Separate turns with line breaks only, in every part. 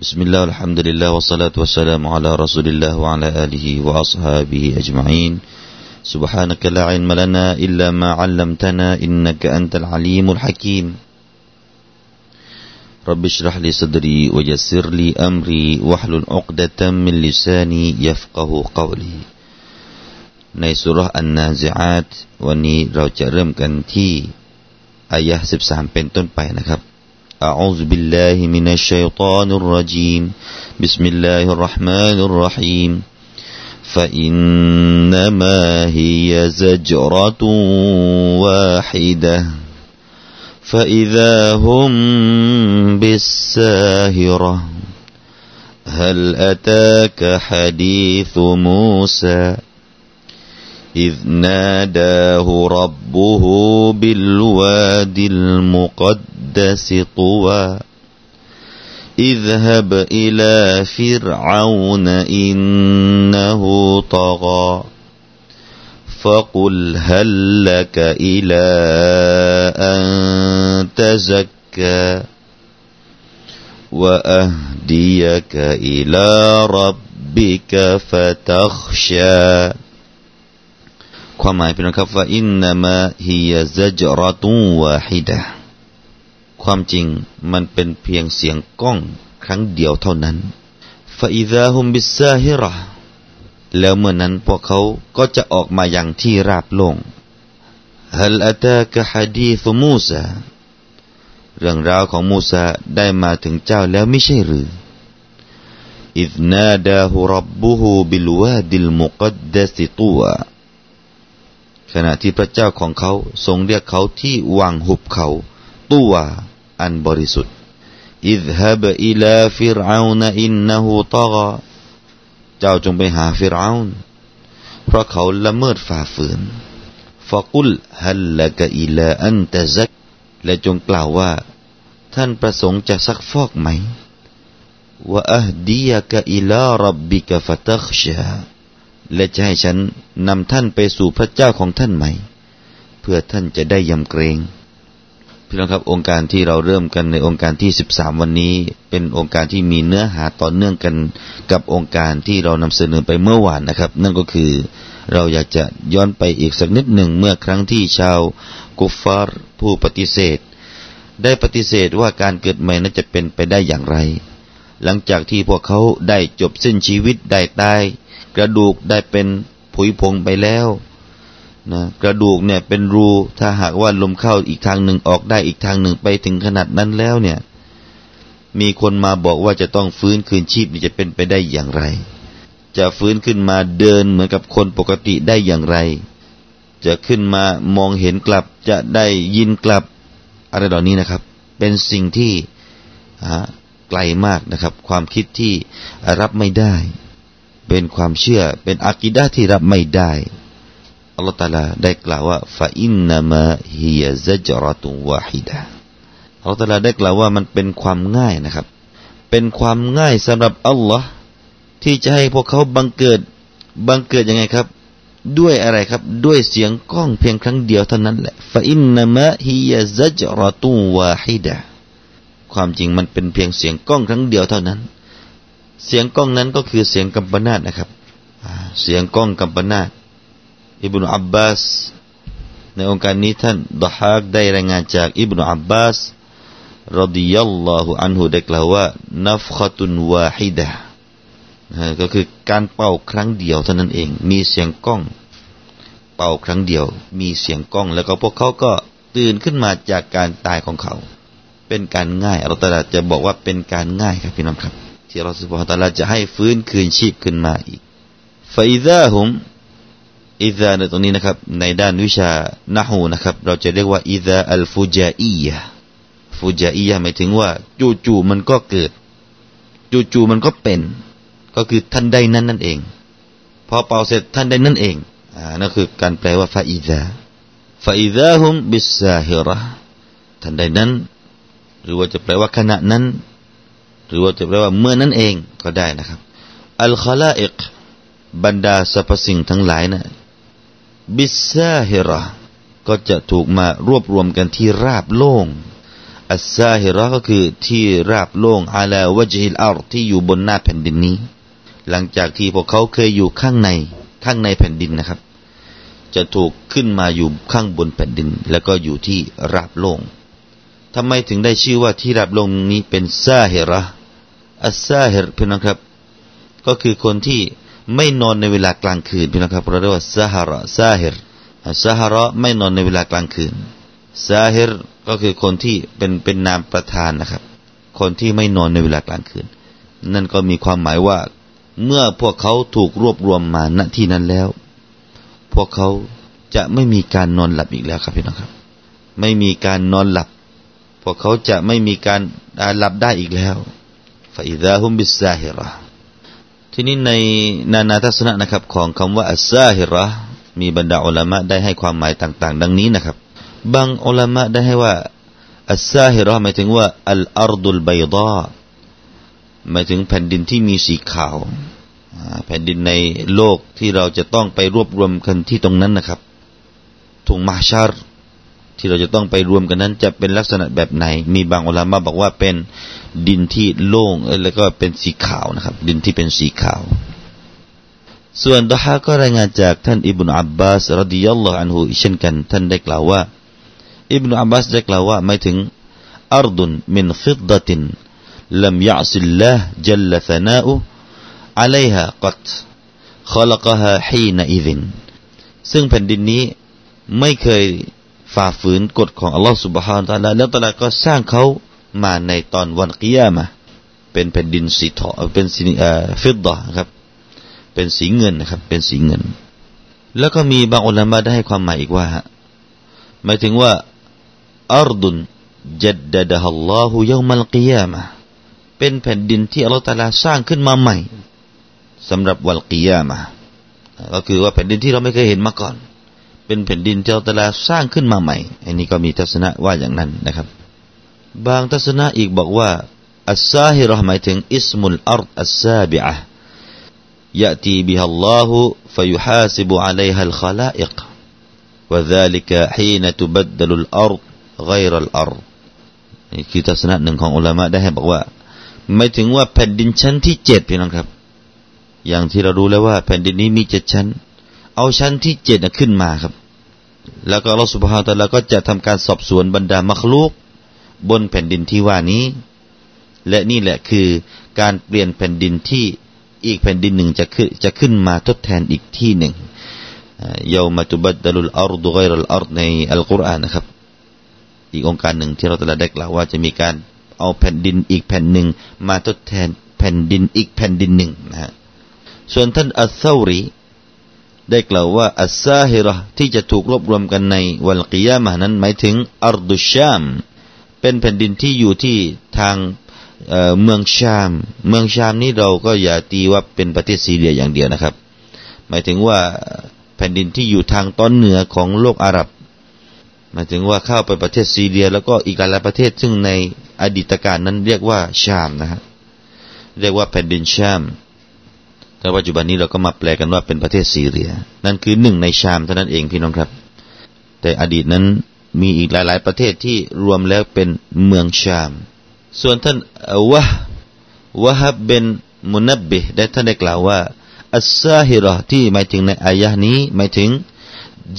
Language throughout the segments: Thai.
بسم الله الحمد لله والصلاة والسلام على رسول الله وعلى آله وأصحابه أجمعين سبحانك لا علم لنا إلا ما علمتنا إنك أنت العليم الحكيم رب اشرح لي صدري ويسر لي أمري واحلل عقدة من لساني يفقه قولي ในสุรอันนาซิอาตวันนี้เราจะเริ่มกันที่อายะห์13เป็นต้นไปนะครับ أعوذ بالله من الشيطان الرجيم. بسم الله الرحمن الرحيم. فإنما هي زجرة واحدة. فإذا هم بالساهرة هل أتاك حديث موسى؟ إذ ناداه ربه بالواد المقدس طوى. اذهب إلى فرعون إنه طغى. فقل هل لك إلى أن تزكى؟ وأهديك إلى ربك فتخشى. ความหมายเป็นนะครับว่าإنما هي زجرة واحدة ความจริงมันเป็นเพียงเสียงก้องครั้งเดียวเท่านั้นفإذا هم بالساهرة แล้วเมื่อนั้นพวกเขาก็จะออกมาอย่างที่ราบโล่งهل أتاك حديث موسى เรื่องราวของมูซาได้มาถึงเจ้าแล้วไม่ใช่หรือإذ ناداه ربه بالواد المقدس طوى ขณะที่พระเจ้าของเขาทรงเรียกเขาที่วังหุบเขา ตัวอันบริสุทธิ์อิดฮับอิลาฟิรอาวนอินนหูตอกเจ้าจงไปหาฟิรอาวนเพราะเขาละเมิดฝ่าฝืน فقل هل لك إلى أن تزكى และจงกล่าวว่า ท่านประสงค์จะซักฟอกไหมوأهديك إلى ربك فتخشى และจะให้ฉันนำท่านไปสู่พระเจ้าของท่านไหม เพื่อท่านจะได้ยำเกรงพี่น้องครับองค์การที่เราเริ่มกันในองค์การที่ 13 วันนี้ เป็นองค์การที่มีเนื้อหาต่อเนื่องกันกับองค์การที่เรานำเสนอไปเมื่อวานนะครับ นั่นก็คือเราอยากจะย้อนไปอีกสักนิดหนึ่งเมื่อครั้งที่ชาวกุฟฟาร์ผู้ปฏิเสธ ได้ปฏิเสธว่าการเกิดใหม่นั้นจะเป็นไปได้อย่างไร หลังจากที่พวกเขาได้จบสิ้นชีวิตได้ตาย กระดูกได้เป็นผุยพงไปแล้วนะกระดูกเนี่ยเป็นรูถ้าหากว่าลมเข้าอีกทางหนึ่งออกได้อีกทางหนึ่งไปถึงขนาดนั้นแล้วเนี่ย มีคนมาบอกว่าจะต้องฟื้นคืนชีพนี่จะเป็นไปได้อย่างไร จะฟื้นขึ้นมาเดินเหมือนกับคนปกติได้อย่างไร จะขึ้นมามองเห็นกลับจะได้ยินกลับอะไรเหล่านี้นะครับ เป็นสิ่งที่ไกลมากนะครับ ความคิดที่รับไม่ได้ เป็นความเชื่อ เป็นอากิดะที่รับไม่ได้อัลลอฮฺตาลาได้กล่าวว่าฟาอินนามะฮิยาซัจรตุวาฮิดะอัลลอฮฺตาลาได้กล่าวว่ามันเป็นความง่ายนะครับ เป็นความง่ายสำหรับอัลลอฮ์ที่จะให้พวกเขาบังเกิดบังเกิดยังไงครับ ด้วยอะไรครับ ด้วยเสียงก้องเพียงครั้งเดียวเท่านั้นแหละฟาอินนามะฮิยาซัจรตุวาฮิดะความจริงมันเป็นเพียงเสียงก้องครั้งเดียวเท่านั้น เสียงก้องนั้นก็คือเสียงกัมปนาตนะครับ เสียงก้องกัมปนาตอิบนุอับบาส ในองค์การนี้ท่านดฮากได้รายงานจากอิบนุอับบาสรดิยัลลอฮุอันฮุได้กล่าวว่านัฟขตุนวาฮิดะก็คือการเป่าครั้งเดียวเท่านั้นเอง มีเสียงก้อง เป่าครั้งเดียว มีเสียงก้อง แล้วก็พวกเขาก็ตื่นขึ้นมาจากการตายของเขา เป็นการง่ายอัลลอฮฺจะบอกว่าเป็นการง่ายครับพี่น้องครับ ที่เราสุบฮฺตะลาจะให้ฟื้นคืนชีพขึ้นมาอีกฟาอิซาฮุมอิซาในตรงนี้นะครับ ในด้านวิชานะฮูนะครับ เราจะเรียกว่าอิซาอัลฟูจาอียะฟูจาอียะหมายถึงว่า จู่ๆมันก็เกิด จู่ๆมันก็เป็น ก็คือทันใดนั้นนั่นเอง พอเป่าเสร็จทันใดนั่นเองอ่านั่นคือการแปลว่าฟาอิซาฟาอิซาฮุมบิสซาฮิระท่านใดนั้น หรือว่าจะแปลว่าขณะนั้น หรือว่าจะแปลว่าเมื่อนั้นเองก็ได้นะครับالخلائقบรรดาสรรพสิ่งทั้งหลายนะبالساهرةก็จะถูกมารวบรวมกันที่ราบโล่งالساهرةก็คือที่ราบโล่งعلى وجه الأرضที่อยู่บนหน้าแผ่นดินนี้ หลังจากที่พวกเขาเคยอยู่ข้างในข้างในแผ่นดินนะครับ จะถูกขึ้นมาอยู่ข้างบนแผ่นดิน แล้วก็อยู่ที่ราบโล่งทำไมถึงได้ชื่อว่าที่ราบโล่งนี้เป็นساهرة الساهرพี่น้องครับ ก็คือคนที่ไม่นอนในเวลากลางคืนพี่น้องครับเราเรียกว่าسهر ساهر سهرไม่นอนในเวลากลางคืนซาฮิรก็คือคนที่เป็นเป็นนามประธานนะครับ คนที่ไม่นอนในเวลากลางคืน นั่นก็มีความหมายว่า เมื่อพวกเขาถูกรวบรวมมาณที่นั้นแล้ว พวกเขาจะไม่มีการนอนหลับอีกแล้วครับพี่น้องครับ ไม่มีการนอนหลับ พวกเขาจะไม่มีการหลับได้อีกแล้ว ฟาอิดาฮุมบิสซาฮิระทีนี้ในนานาทัศนะนะครับ ของคำว่าอัสซาฮิระมีบรรดาอุลามะได้ให้ความหมายต่าง ๆ ดังนี้นะครับ บางอุลามะได้ให้ว่าอัสซาฮิรอหมายถึงว่าالأرض البيضاءหมายถึงแผ่นดินที่มีสีขาวแผ่นดินในโลกที่เราจะต้องไปรวบรวมกันที่ตรงนั้นนะครับทุ่งมาชาร์ ที่เราจะต้องไปรวมกันนั้น จะเป็นลักษณะแบบไหน มีบางอัลามะบอกว่าเป็นดินที่โล่งแล้วก็เป็นสีขาวนะครับ ดินที่เป็นสีขาว ส่วนดะฮาก็รายงานจากท่านอิบนุอับบาสรดิยัลลอฮุอันฮุเช่นกันท่านได้กล่าวว่าอิบนุอับบาสได้กล่าวว่าหมายถึงอาร์ดุนมินฟิดดติน لم يعص الله جل ثناؤه عليها قط خلقها حينئذ ซึ่งแผ่นดินนี้ไม่เคย ฝ่าฝืนกฎของอัลลอฮฺสุบฮานตะลาแล้วตะลาก็สร้างเขามาในตอนวันกิยามะเป็นแผ่นดินสีทองเป็นสีฟิดดะครับ เป็นสีเงินนะครับ เป็นสีเงิน แล้วก็มีบางอุลามะได้ให้ความหมายอีกว่าหมายถึงว่าอัรดุนจัดดดะฮัลลอฮุยามัลกิยามะเป็นแผ่นดินที่อัลลอฮฺตาลาสร้างขึ้นมาใหม่สำหรับวันกิยามะก็คือว่าแผ่นดินที่เราไม่เคยเห็นมาก่อน เป็นแผ่นดินที่อัลลอฮฺตาลาสร้างขึ้นมาใหม่ อันนี้ก็มีทัศนะว่าอย่างนั้นนะครับ บางทัศนะอีกบอกว่าอัสซาฮิรหมายถึงอิสมุลอัรอัสซาบิอะยะตีบิฮัลลอฮุฟยุฮาซิบุอะลัยฮัลคลาอิก وذلك حين تبدل الأرض غير الأرض นี่คือทัศนะหนึ่งของอุลามะได้ให้บอกว่า ไม่ถึงว่าแผ่นดินชั้นที่เจ็ดพี่น้องครับ อย่างที่เรารู้แล้วว่า แผ่นดินนี้มีเจ็ดชั้น เอาชั้นที่เจ็ดขึ้นมาครับ แล้วก็الله سبحانه وتعالىก็จะทำการสอบสวนบรรดาمخلوق บนแผ่นดินที่ว่านี้ และนี่แหละคือการเปลี่ยนแผ่นดินที่อีกแผ่นดินหนึ่งจะขึ้นจะขึ้นมาทดแทนอีกที่หนึ่งيوم تبدل الأرض غير الأرضในอัลกุรอานนะครับ อีกโองการหนึ่งที่ الله تعالى ได้กล่าวว่าจะมีการเอาแผ่นดินอีกแผ่นหนึ่งมาทดแทนแผ่นดินอีกแผ่นดินหนึ่งนะฮะส่วนท่านอัลซารี ได้กล่าวว่าอัสซาฮิระที่จะถูกรวบรวมกันในวันกิยามะนั้นหมายถึงอัรดุชาม เป็นแผ่นดินที่อยู่ที่ทางเมืองชาม เมืองชามนี้เราก็อย่าตีว่าเป็นประเทศซีเรียอย่างเดียวนะครับ หมายถึงว่าแผ่นดินที่อยู่ทางตอนเหนือของโลกอาหรับ หมายถึงว่าเข้าไปประเทศซีเรีย แล้วก็อีกหลายประเทศซึ่งในอดีตการนั้นเรียกว่าชามนะฮะเรียกว่าแผ่นดินชาม แต่ปัจจุบันนี้เราก็มาแปลกันว่าเป็นประเทศซีเรีย นั่นคือหนึ่งในชามเท่านั้นเองพี่น้องครับ แต่อดีตนั้นมีอีกหลาย ๆ ประเทศที่รวมแล้วเป็นเมืองชาม ส่วนท่านวะวะฮับเป็นมุนับบิได้ท่านได้กล่าวว่าอัสซาฮิระที่หมายถึงในอายะนี้หมายถึง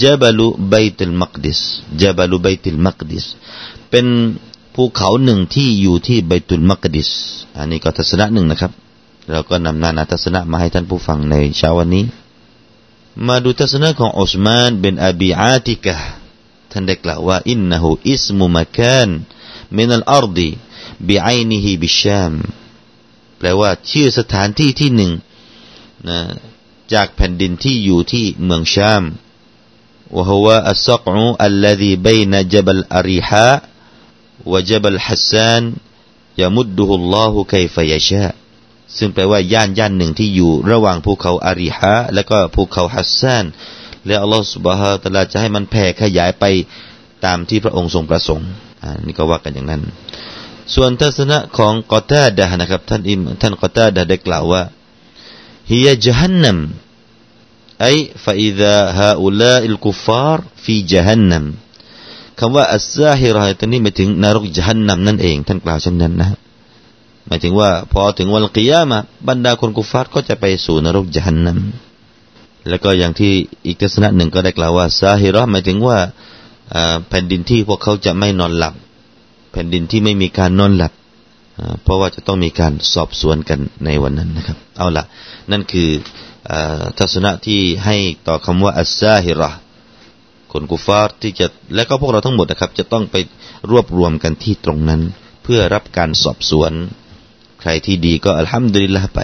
จบลุบัยตุลมักดิสจบลุบัยตุลมักดิสเป็นภูเขาหนึ่งที่อยู่ที่บัยตุลมักดิส อันนี้ก็ทัศนะหนึ่งนะครับ เราก็นำนานาทัศนะมาให้ท่านผู้ฟังในเช้าวันนี้ มาดูทัศนะของอุสมานเป็นอบีอาติกะท่านได้กล่าวว่าอินนะฮูอิสมุมักานมินัลอาร์ดีบิไอนิฮิบิชามแปลว่าชื่อสถานที่ที่หนึ่งนะจากแผ่นดินที่อยู่ที่เมืองชาม وهو السقع الذي بين جبل أريحاء وجبل حسان يمده الله كيف يشاء ซึ่งแปลว่าย่านย่านหนึ่งที่อยู่ระหว่างภูเขาอาริฮะและก็ภูเขาฮัสซานและอัลลอฮฺสุบฮาตะลาจะให้มันแผ่ขยายไปตามที่พระองค์ทรงประสงค์อ่านี่ก็ว่ากันอย่างนั้น ส่วนทัศนะของกอตาดะนะครับท่านอิมท่านกอตาดะได้กล่าวว่า هي جهنم أي فإذا هؤلاء الكفار في جهنم คำว่าอัสซาฮิรอตัวนี้หมายถึงนรกจันนำนั่นเอง ท่านกล่าวเช่นนั้นนะหม หมายถึงว่าพอถึงวันกิยามะบรรดาคนكفارก็จะไปสู่นรกجهنمแล้วก็อย่างที่อีกทัศนะหนึ่งก็ได้กล่าวว่าساهرةหมายถึงว่าแผ่นดินที่พวกเขาจะไม่นอนหลับ แผ่นดินที่ไม่มีการนอนหลับ เพราะว่าจะต้องมีการสอบสวนกันในวันนั้นนะครับ เอาละนั่นคือทัศนะที่ให้ต่อคำว่าอัสซาฮิรอคนكفارที่จะและก็พวกเราทั้งหมดนะครับ จะต้องไปรวบรวมกันที่ตรงนั้น เพื่อรับการสอบสวน ใครที่ดีก็الحمد للهไป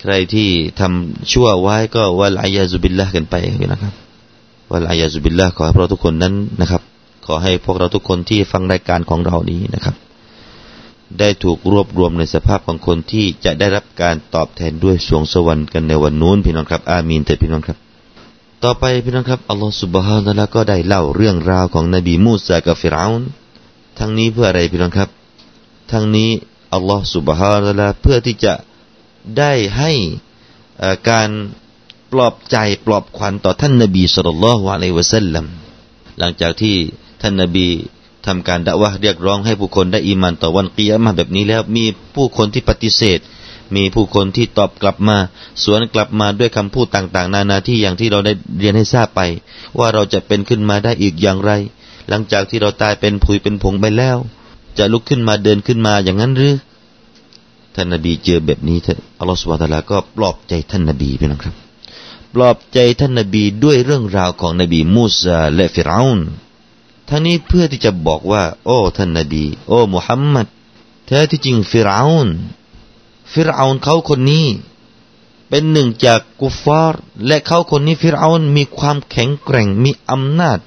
ใครที่ทำชั่วไว้ก็والعياذ باللهกันไปนะครับوالعياذ باللهขอให้พวกเราทุกคนนั้นนะครับ ขอให้พวกเราทุกคนที่ฟังรายการของเรานี้นะครับ ได้ถูกรวบรวมในสภาพของคนที่จะได้รับการตอบแทนด้วยสวงสวรรค์กันในวันนู้นพี่น้องครับ อามีนเถิดพี่น้องครับต่อไปพี่น้องครับอัลลอฮฺสุบฮานะละก็ได้เล่าเรื่องราวของนบีมูซากับฟิรเอานทั้งนี้เพื่ออะไรพี่น้องครับ ทั้งนี้ อัลลอฮฺสุบฮานะละเพื่อที่จะได้ให้การปลอบใจปลอบขวัญต่อท่านนบีสุลต่านละฮ์อะลัยวะสัลลัมหลังจากที่ท่านนบีทำการด่าวะเรียกร้องให้ผู้คนได้อีมานต่อวันกิยามะแบบนี้แล้วมีผู้คนที่ปฏิเสธ มีผู้คนที่ตอบกลับมา สวนกลับมาด้วยคำพูดต่างๆ นานาที่อย่างที่เราได้เรียนให้ทราบไป ว่าเราจะเป็นขึ้นมาได้อีกอย่างไร หลังจากที่เราตายเป็นผุยเป็นผงไปแล้ว จะลุกขึ้นมาเดินขึ้นมาอย่างนั้นหรือ ท่านนบีเจอแบบนี้ท่านอัลลอฮฺสุบฮฺตะลาก็ปลอบใจท่านนบีพี่น้องครับ ปลอบใจท่านนบีด้วยเรื่องราวของนบีมูซาและฟิรเอานทั้งนี้เพื่อที่จะบอกว่า โอ้ ท่านนบี โอ้มุฮัมมัดแท้ที่จริงฟิรเอานฟิรเอานเขาคนนี้ เป็นหนึ่งจากกุฟาร์และเขาคนนี้ฟิรเอานมีความแข็งแกร่งมีอำนาจ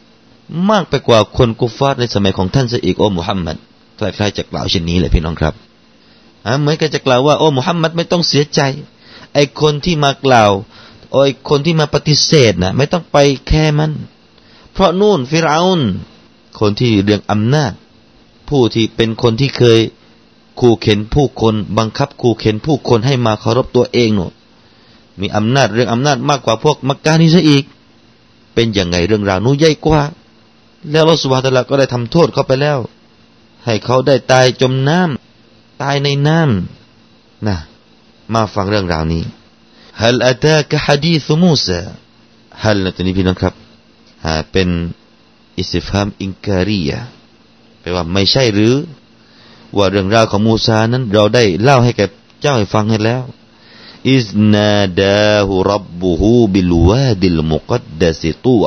มากไปกว่าคนกุฟาร์ในสมัยของท่านซะอีกโอ้มุฮัมมัดใคล้ายๆจะกล่าวเช่นนี้เลยพี่น้องครับ เหมือนกับจะกล่าวว่าโอ้มุฮัมมัดไม่ต้องเสียใจ ไอคนที่มากล่าวโอ้ยคนที่มาปฏิเสธนะไม่ต้องไปแค่มัน เพราะนู่นฟิรเอานคนที่เรื่องอำนาจ ผู้ที่เป็นคนที่เคยคู่เข็นผู้คน บังคับคู่เข็นผู้คนให้มาเคารพตัวเองหนูมีอำนาจเรื่องอำนาจมากกว่าพวกมักกะนี่ซะอีก เป็นยังไงเรื่องราวนู้ใหญ่กว่า แล้วลอสุบฮาตะลาก็ได้ทำโทษเขาไปแล้ว ให้เขาได้ตายจมน้ำ ตายในน้ำนะมาฟังเรื่องราวนี้ฮัลอาตากะฮะดีษมูซาฮัลนะตัวนี้พี่น้องครับเป็นอิสฟามอินการียะแปลว่าไม่ใช่หรือ ว่าเรื่องราวของมูซานั้น เราได้เล่าให้แก่เจ้าให้ฟังให้แล้วอิสนาดาหูรับบูฮูบิลวาดิลมุกัดดสิตัว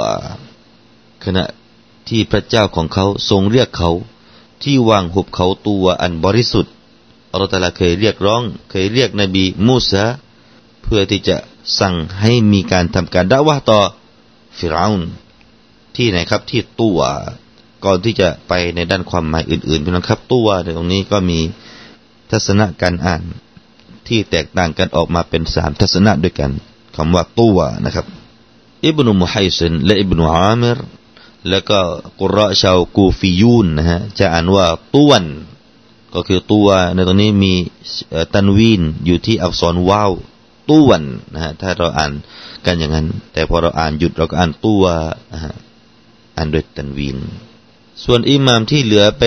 ขณะที่พระเจ้าของเขาทรงเรียกเขา ที่วางหุบเขาตัวอันบริสุทธิ์ อัลลอฮฺตาลาเคยเรียกร้อง เคยเรียกนบีมูซาเพื่อที่จะสั่งให้มีการทำการด่าว่าต่อฟิรเอานที่ไหนครับที่ตัวก่อนที่จะไปในด้านความหมายอื่นๆพี่น้องครับตัวในตรงนี้ก็มีทัศนะการอ่านที่แตกต่างกันออกมาเป็นสามทัศนะด้วยกันคำว่าตัวนะครับอิบนุมุฮัยซินและอิบนุอามิรแล้วก็กุรอชาวกูฟิยูนนะฮะจะอ่านว่าต้วน ก็คือตัวในตรงนี้มีตันวีนอยู่ที่อักษรว้าวต้วนนะฮะถ้าเราอ่านกันอย่างนั้น แต่พอเราอ่านหยุดเราก็อ่านตัวนะฮะอ่านด้วยตันวีน ส่วนอิหมามที่เหลือไป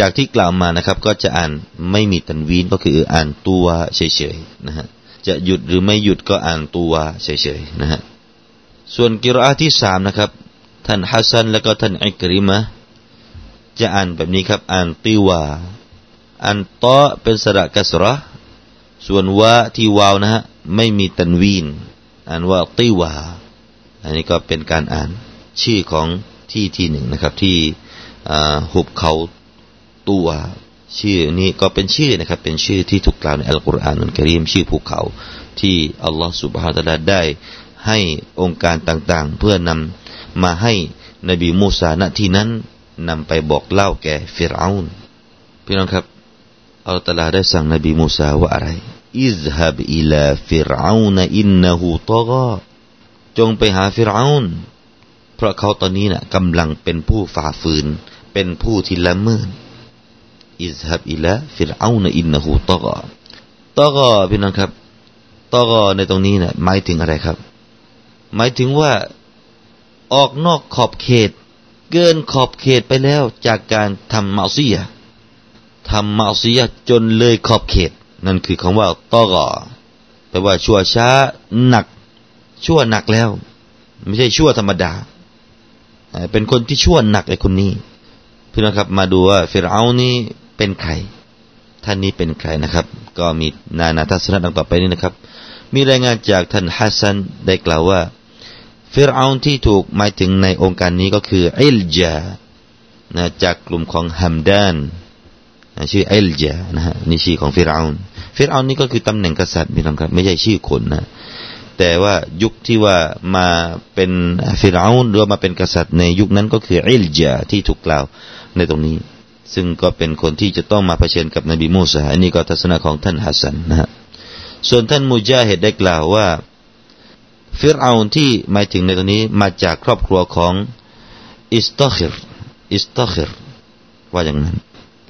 จากที่กล่าวมานะครับ ก็จะอ่านไม่มีตันวีนก็คืออ่านตัวเฉยๆนะฮะจะหยุดหรือไม่หยุดก็อ่านตัวเฉยๆนะฮะส่วนกิรอาที่สามนะครับ ท่านฮัสซันแล้วก็ท่านอิกริมะ จะอ่านแบบนี้ครับ อ่านติวาอ่านตอเป็นสระกัสระส่วนวะที่วาวนะฮะไม่มีตันวีนอ่านว่าติวาอันนี้ก็เป็นการอ่านชื่อของที่ที่หนึ่งนะครับ ที่หุบเขาตัวชื่อนี้ก็เป็นชื่อนะครับ เป็นชื่อที่ถูกกล่าวในอัลกุรอานอัลกิริมชื่อภูเขา ที่อัลลอฮฺسبحانه وتعالىได้ ให้โองการต่างๆ เพื่อนำมาให้นบีมูซาณที่นั้น นำไปบอกเล่าแก่ฟิรเอานพี่น้องครับالله تعالىได้สั่งนบีมูซาว่าอะไรاذهب إلى فرعون إنه طغىจงไปหาฟิรเอานเพราะเขาตอนนี้นะ่ะกำลังเป็นผู้ฝ่าฝืน เป็นผู้ที่ละเมิดอิสฮับอิละฟิรเอานอินนหูตอกตอกพี่น้องครับตอกในตรงนี้นะ่ะหมายถึงอะไรครับ หมายถึงว่าออกนอกขอบเขต เกินขอบเขตไปแล้วจากการทำมาซียทำมาซียจนเลยขอบเขต นั่นคือคำว่าตอกอแปลว่าชั่วช้าหนัก ชั่วหนักแล้ว ไม่ใช่ชั่วธรรมดา เป็นคนที่ชั่วหนักไอ้คนนี้พี่น้องครับ มาดูว่าฟิรเอานี่เป็นใคร ท่านนี้เป็นใครนะครับ ก็มีนานาทัศนะดังต่อไปนี้นะครับ มีรายงานจากท่านฮัสซันได้กล่าวว่า ฟิรเอาที่ถูกหมายถึงในองค์การนี้ก็คืออิลจานะจากกลุ่มของฮัมดานนะชื่ออิลจานะฮะนี่ชื่อของฟิรเอาฟิรเอานี่ก็คือตำแหน่งกษัตริย์พี่น้องครับไม่ใช่ชื่อคนนะแต่ว่ายุคที่ว่ามาเป็นฟิรเอาหรือมาเป็นกษัตริย์ในยุคนั้นก็คืออิลจาที่ถูกกล่าวในตรงนี้ ซึ่งก็เป็นคนที่จะต้องมาเผชิญกับนบีมูซาอันนี้ก็ทัศนะของท่านฮัสซันนะฮะส่วนท่านมุจาฮิดได้กล่าวว่า ฟิรเอาที่หมายถึงในตรงนี้มาจากครอบครัวของอิสตอคิรอิสตอคิรว่าอย่างนั้น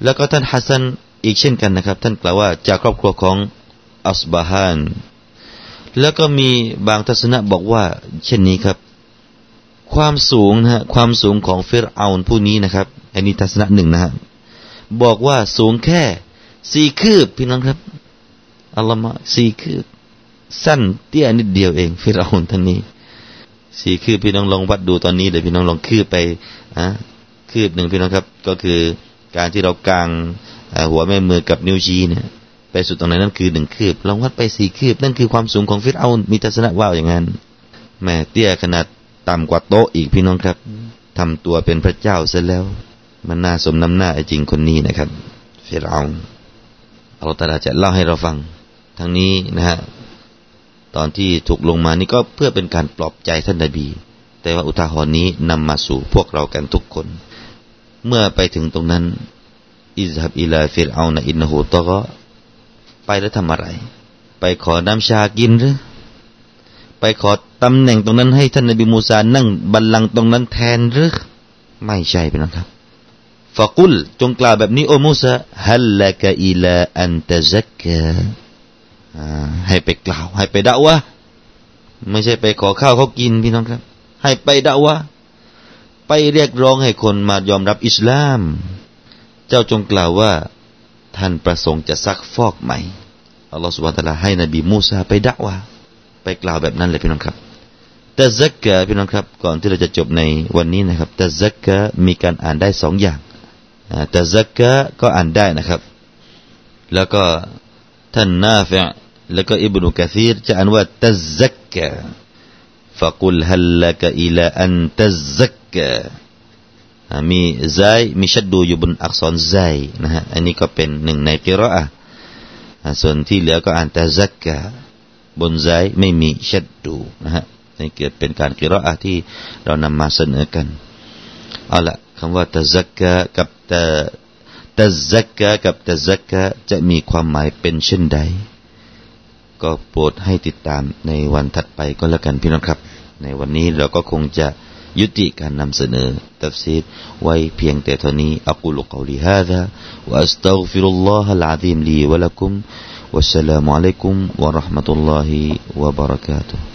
แล้วก็ท่านฮัสซันอีกเช่นกันนะครับ ท่านกล่าวว่าจากครอบครัวของอัสบาฮานแล้วก็มีบางทัศนะบอกว่า เช่นนี้ครับ ความสูงนะฮะความสูงของฟิรเอาผู้นี้นะครับอันนี้ทัศนะหนึ่งนะฮะบอกว่าสูงแค่สี่คืบพี่น้องครับอัลลอฮ์มาสี่คืบ สั้นเตี้ยนิดเดียวเอง ฟิรเอาท่านนี้สี่คืบพี่น้องลองวัดดูตอนนี้เดี๋ยวพี่น้องลองคืบไปอะคืบหนึ่งพี่น้องครับ ก็คือการที่เรากางหัวแม่มือกับนิ้วชี้เนี่ยไปสุดตรงไหนนั่นคือหนึ่งคืบ ลองวัดไปสี่คืบ นั่นคือความสูงของฟิรเอามีทัศนะว่าอย่างนั้นแม่เตี้ยขนาดต่ำกว่าโต๊ะอีกพี่น้องครับทำตัวเป็นพระเจ้าซะแล้ว มันน่าสมน้ำหน้าไอ้จริงคนนี้นะครับฟิรเอาอัลลอฮฺตาลาจะเล่าให้เราฟัง ทั้งนี้นะฮะ ตอนที่ถูกลงมานี่ก็เพื่อเป็นการปลอบใจท่านนบี แต่ว่าอุทาหรณ์นี้นำมาสู่พวกเรากันทุกคน เมื่อไปถึงตรงนั้น اذهب إلى فرعون إنه طغى ไปแล้วทำอะไร ไปขอน้ำชากินหรือ ไปขอตำแหน่งตรงนั้นให้ท่านนบีมูซานั่งบัลลังก์ตรงนั้นแทนหรือ ไม่ใช่เป็นนะครับفقلจงกล่าวแบบนี้โอมูซาهل لك إلى أن تزكى ให้ไปกล่าว ให้ไปด่าวะไม่ใช่ไปขอข้าวเขากินพี่น้องครับ ให้ไปด่าวะไปเรียกร้องให้คนมายอมรับอิสลาม เจ้าจงกล่าวว่า ท่านประสงค์จะซักฟอกใหม่อัลลอฮฺสุบฮฺตะลาให้นบีมูซาไปด่าวะไปกล่าวแบบนั้นเลยพี่น้องครับแต่ซักกะพี่น้องครับ ก่อนที่เราจะจบในวันนี้นะครับแต่ซักกะมีการอ่านได้สองอย่างแต่ซักกะก็อ่านได้นะครับ แล้วก็ท่านนาฟิ แล้วก็อิบนุกะซีรจะอ่านว่าตัซักกะฟะกุลฮัลลักะอิลาอันตัซักกะมีไซมีชัดดูอยู่บนอักษรไซนะฮะอันนี้ก็เป็นหนึ่งในกิรออะส่วนที่เหลือก็อ่านตาซักกะบนไซไม่มีชัดดูนะฮะนี่เกิดเป็นการกิรออะที่เรานำมาเสนอกันเอาละคำว่าتزكى กับ تتزكى กับ تزكىจะมีความหมายเป็นเช่นใด ก็โปรดให้ติดตามในวันถัดไปก็แล้วกันพี่น้องครับ ในวันนี้เราก็คงจะยุติการนำเสนอตัฟซีรไว้เพียงแต่เท่านี้أقول قولي هذا وأستغفر الله العظيم لي ولكم والسلام عليكم ورحمة الله و